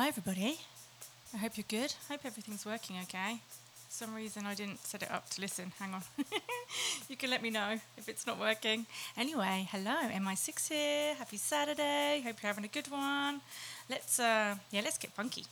Hi, everybody. I hope you're good. I Hope everything's working okay. For some reason, I didn't set it up to listen. Hang on. you can let me know if it's not working. Anyway, hello, Em i6 here. Happy Saturday. Hope you're having a good one. Let's, uh, yeah, let's get funky.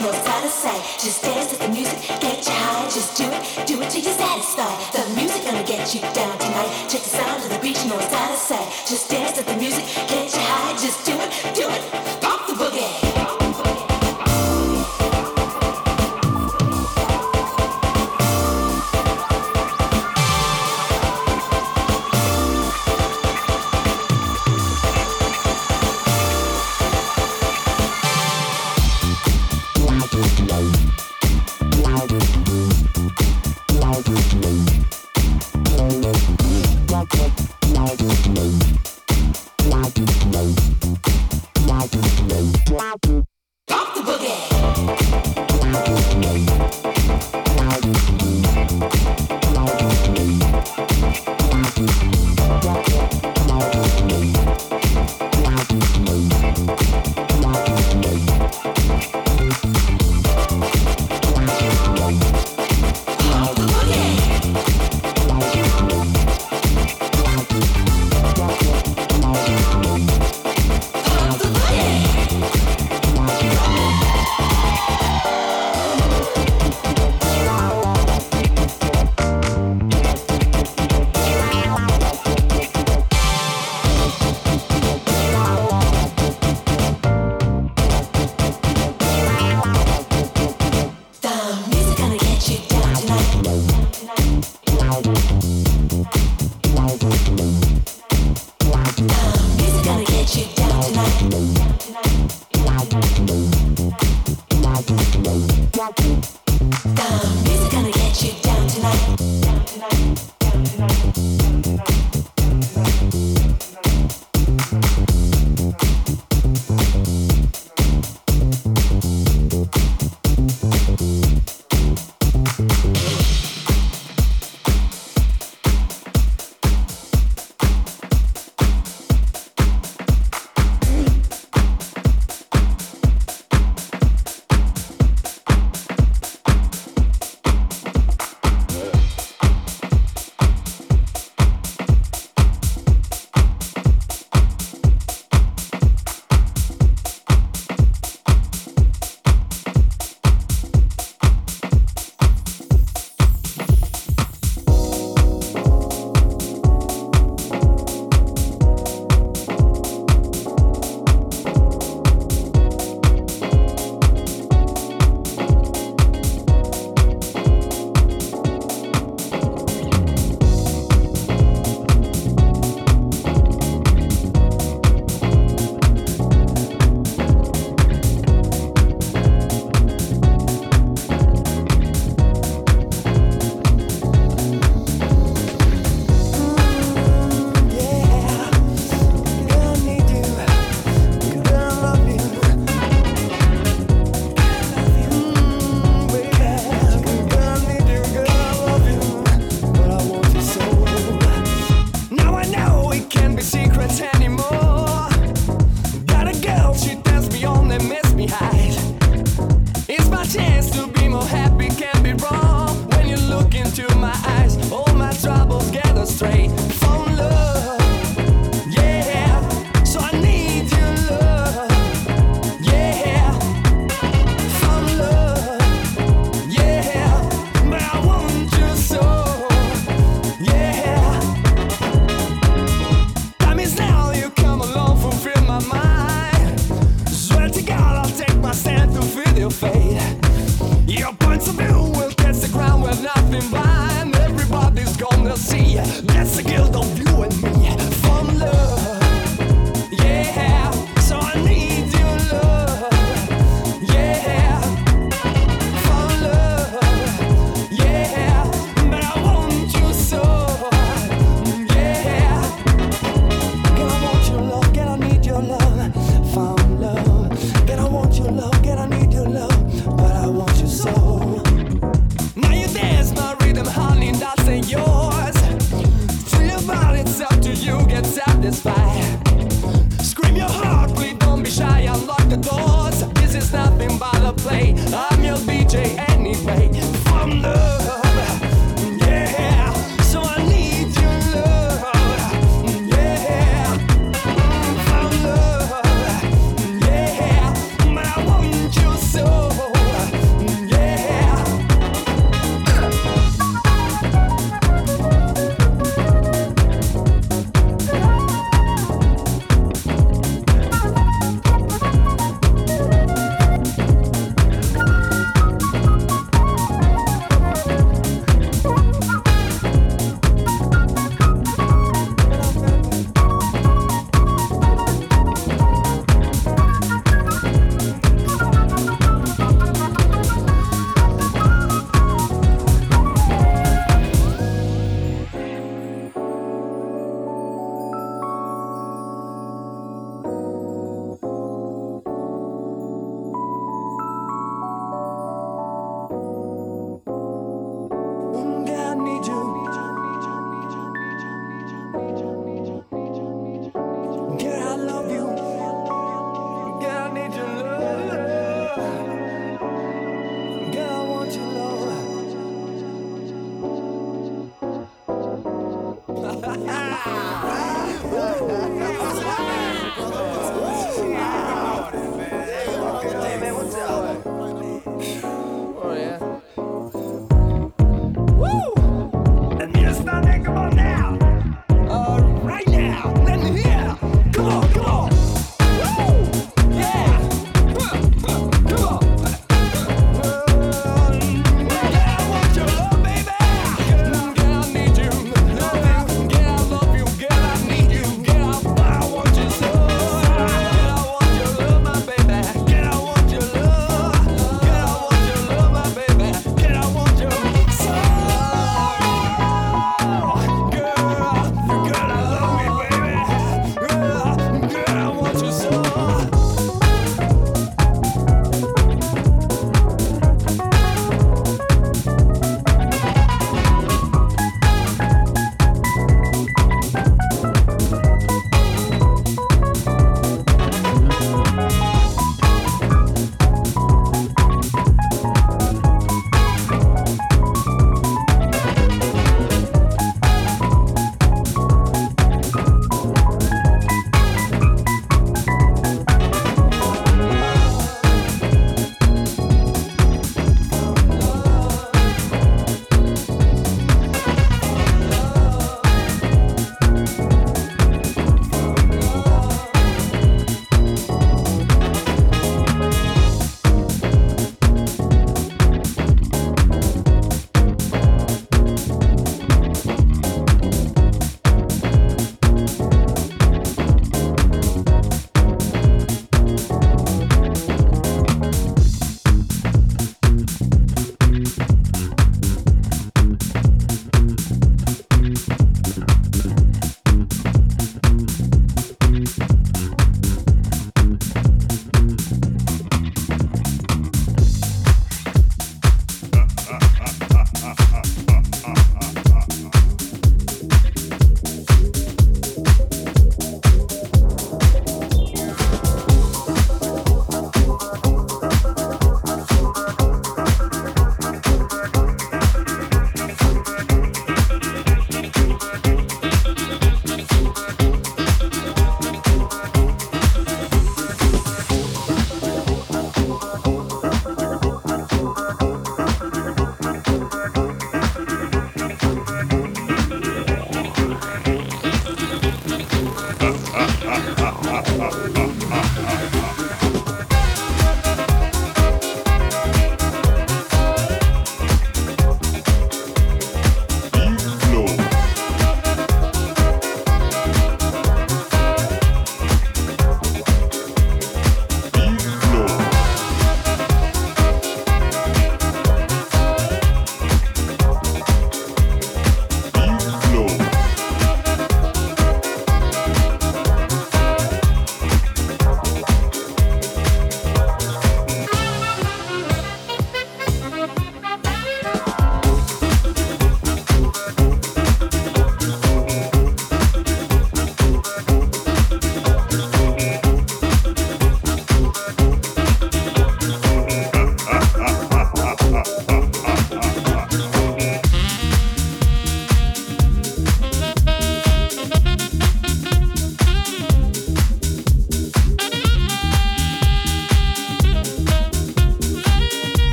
more satisfied. Just dance to the music, get you high. Just do it, do it till you're satisfied. The music gonna get you down tonight. Check the sound of the beat, you know it's out of. Just dance to the music.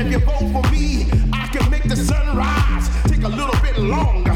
if you vote for me, I can make the sun rise. Take a little bit longer.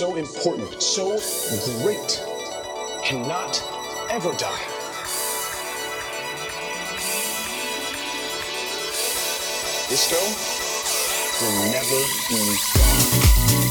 so important, so great, cannot ever die. Disco will never be gone.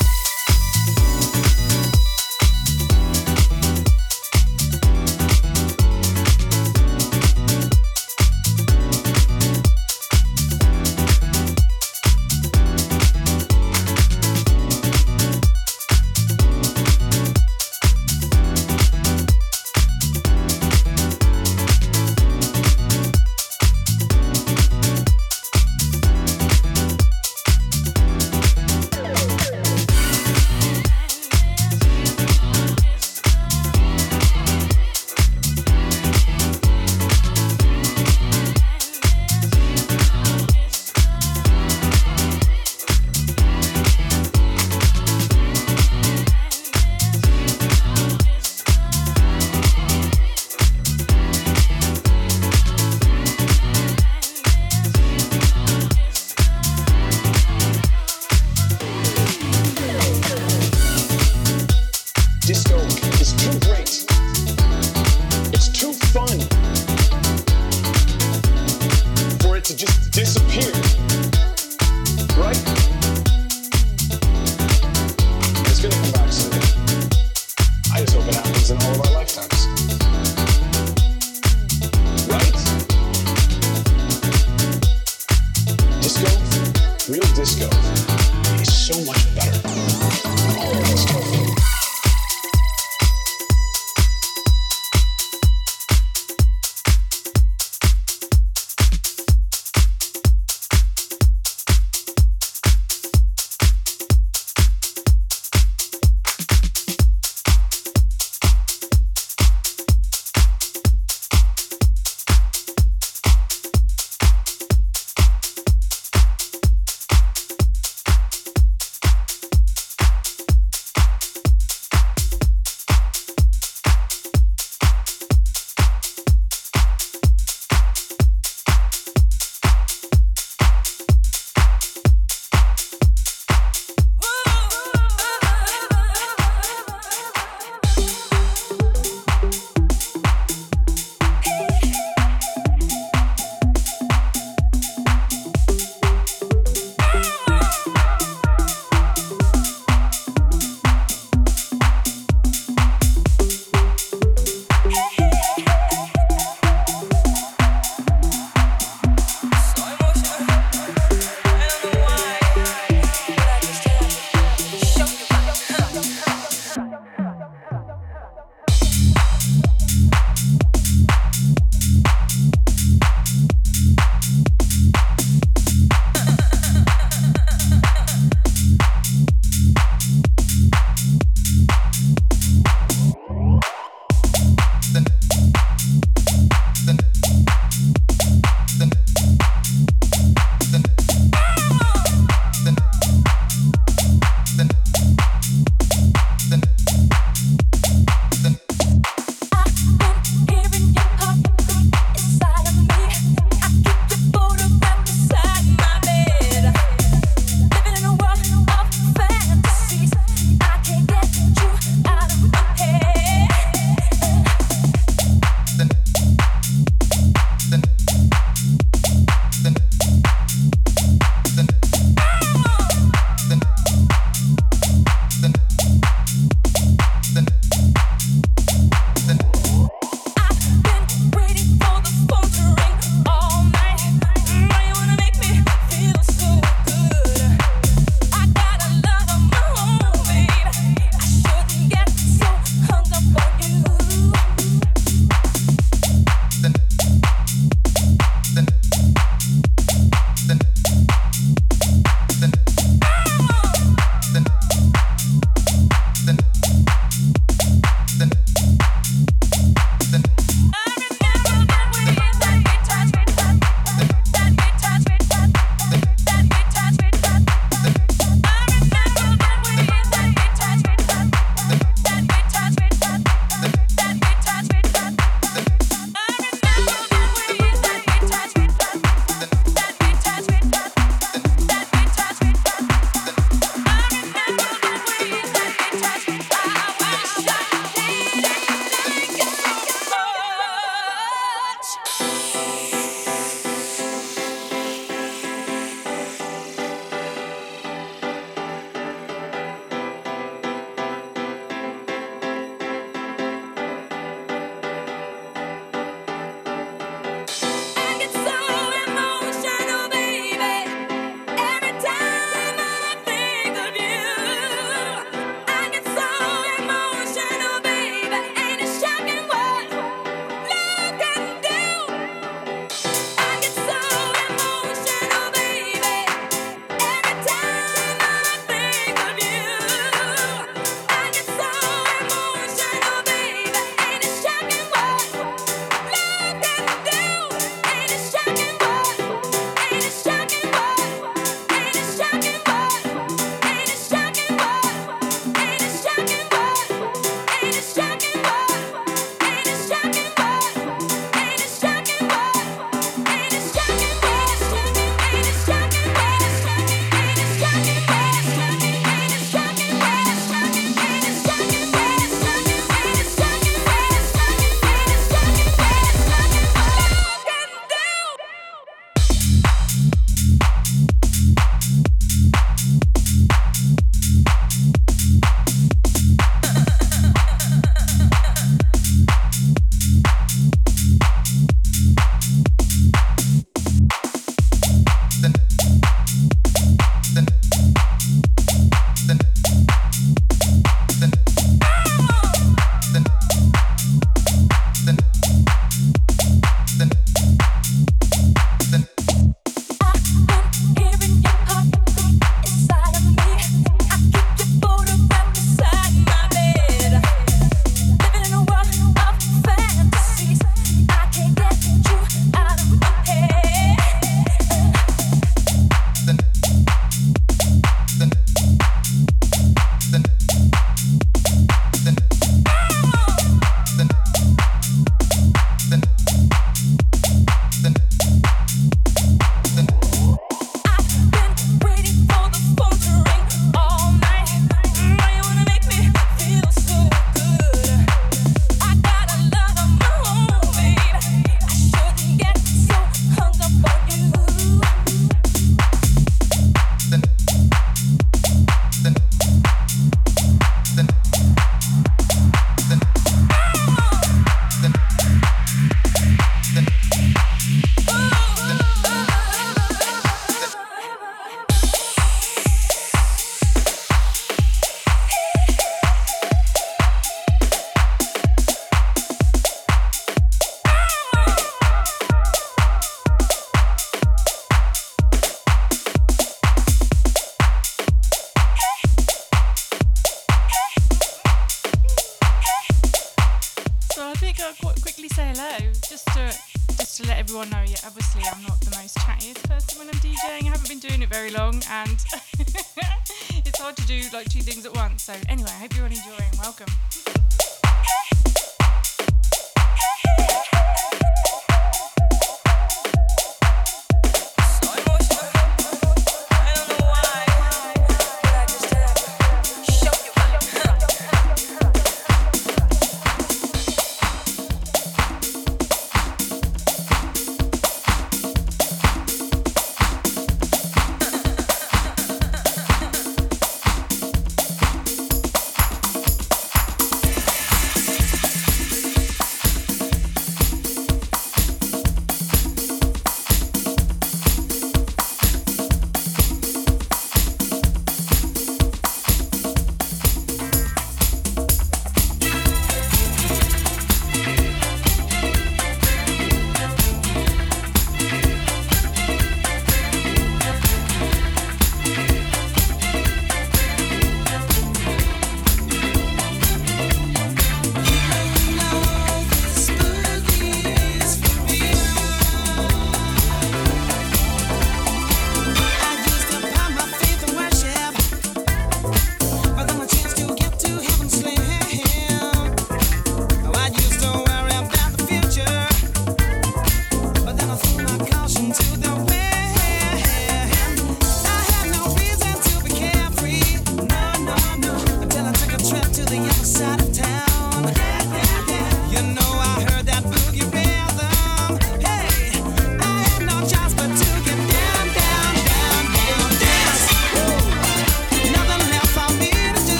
hard to do like two things at once. So anyway, I hope you're all enjoying. Welcome.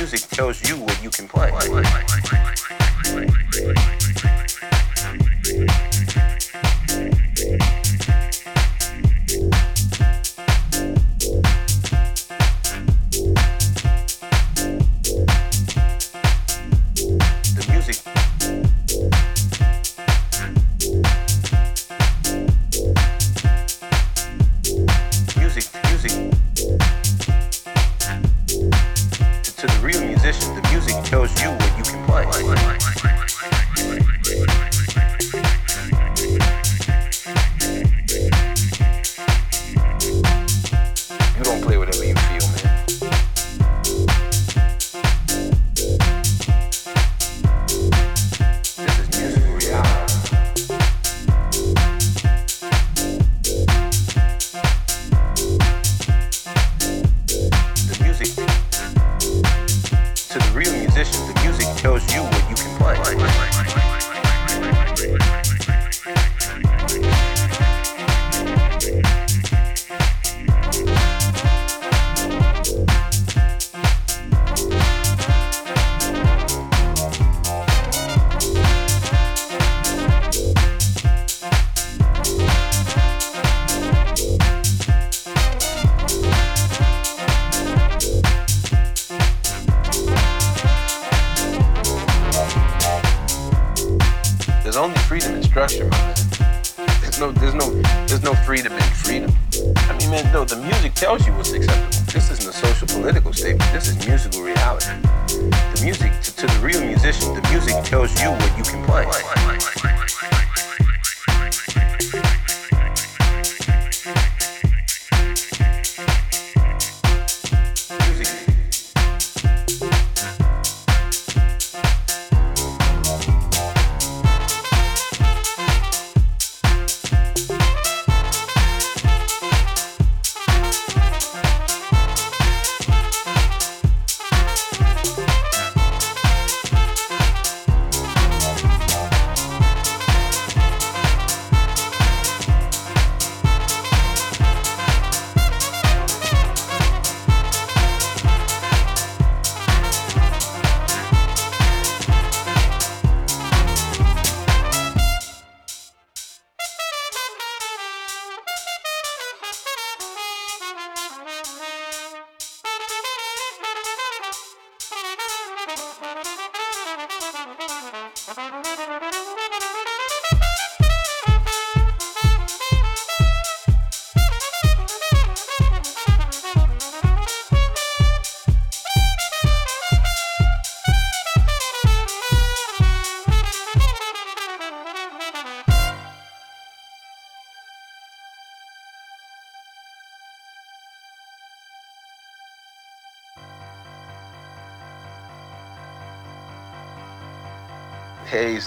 music tells you what you can play.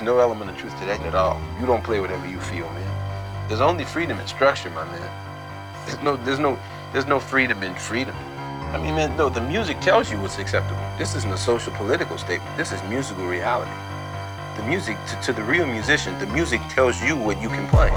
no element of truth to that at all. You don't play whatever you feel, man. There's only freedom in structure, my man. There's no, there's no, there's no freedom in freedom. I mean, man, no, the music tells you what's acceptable. This isn't a social political statement. This is musical reality. The music, to, to the real musician, the music tells you what you can play.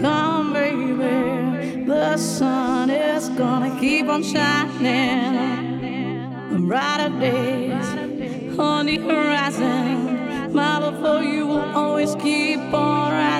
Come baby, the sun is gonna keep on shining. Brighter days on the horizon. My love for you will always keep on rising.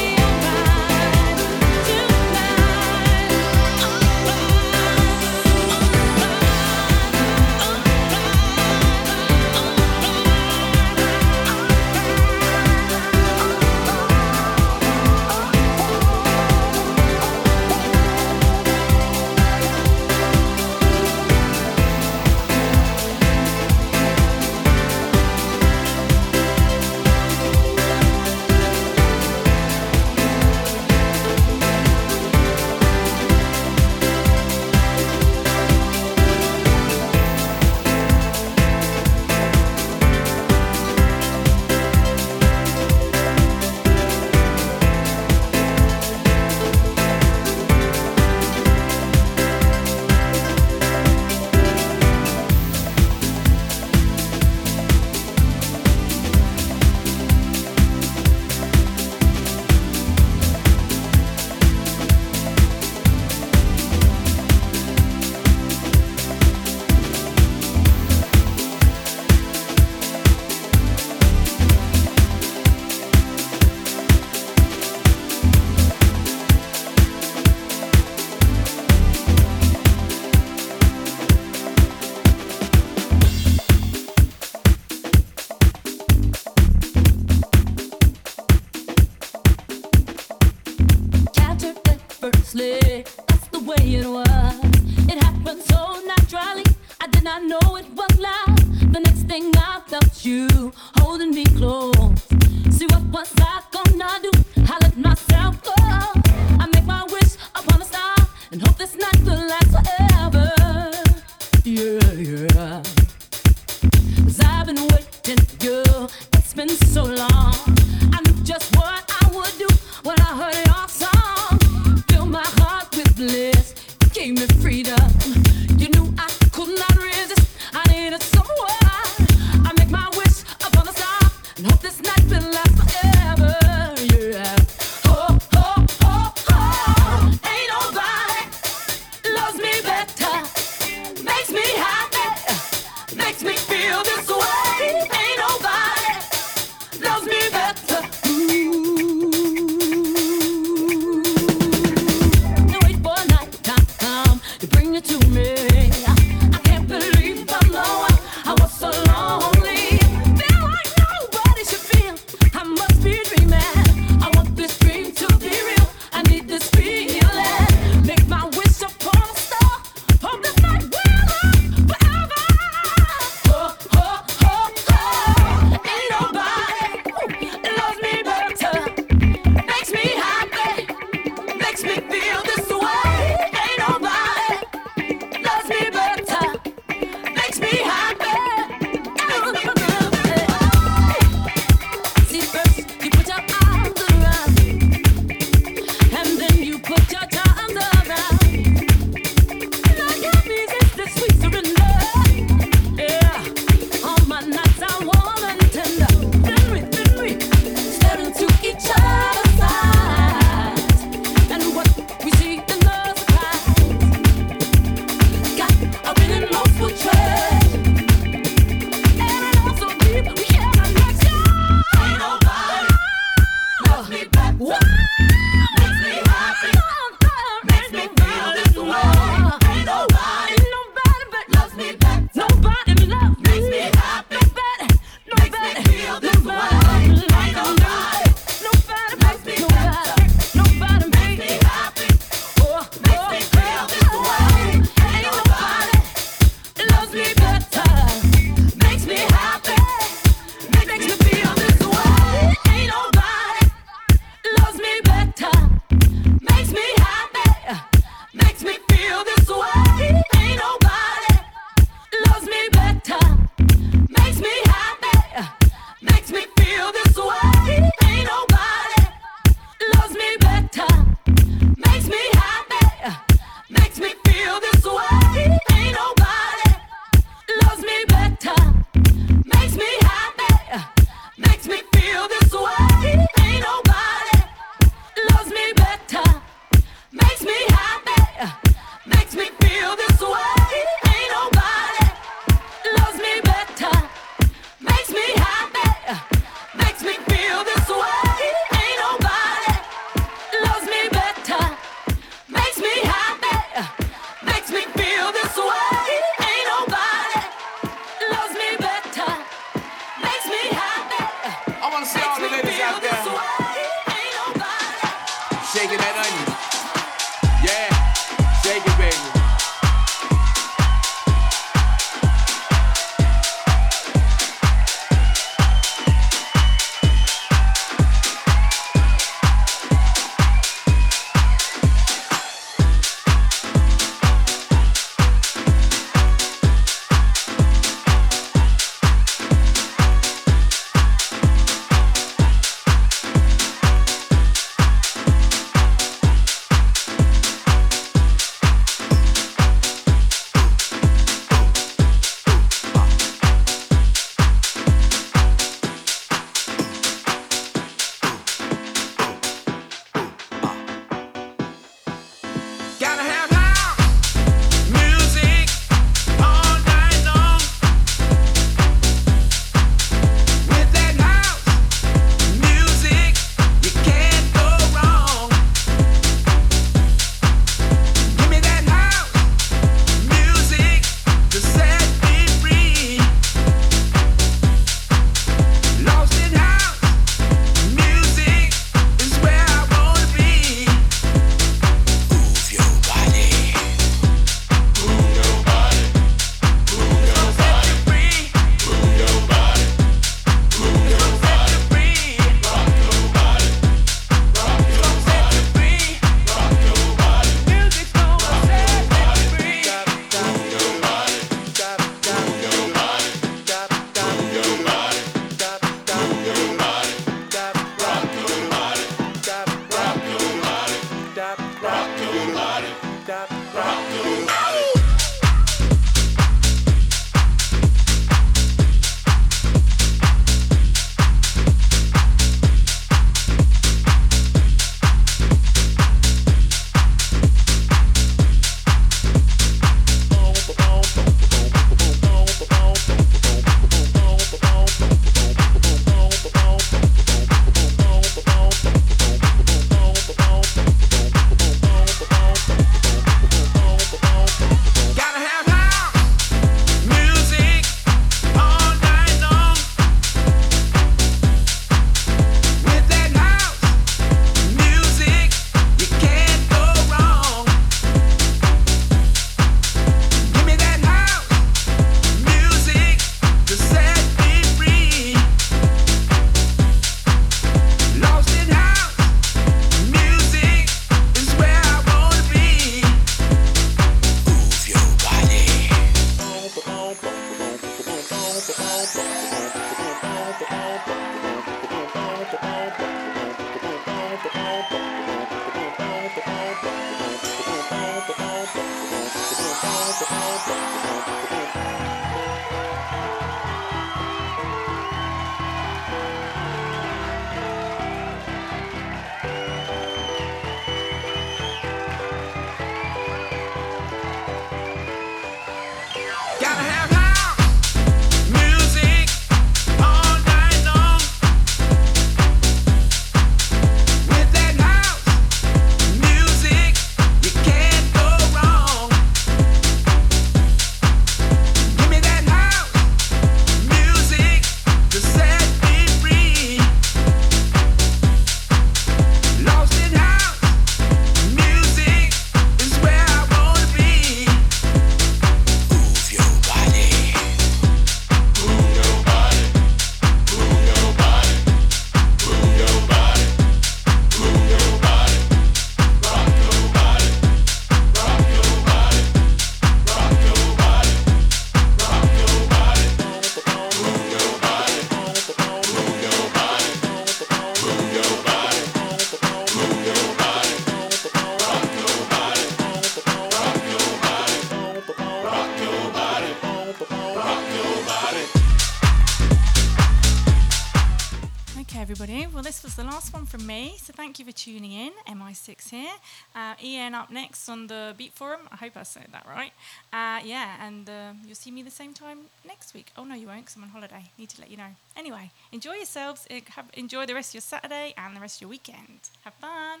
Forum. I hope I said that right. Uh, yeah, and uh, you'll see me the same time next week. Oh no, you won't, because I'm on holiday. Need to let you know. Anyway, enjoy yourselves. Eh, have, enjoy the rest of your Saturday and the rest of your weekend. Have fun.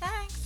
Thanks.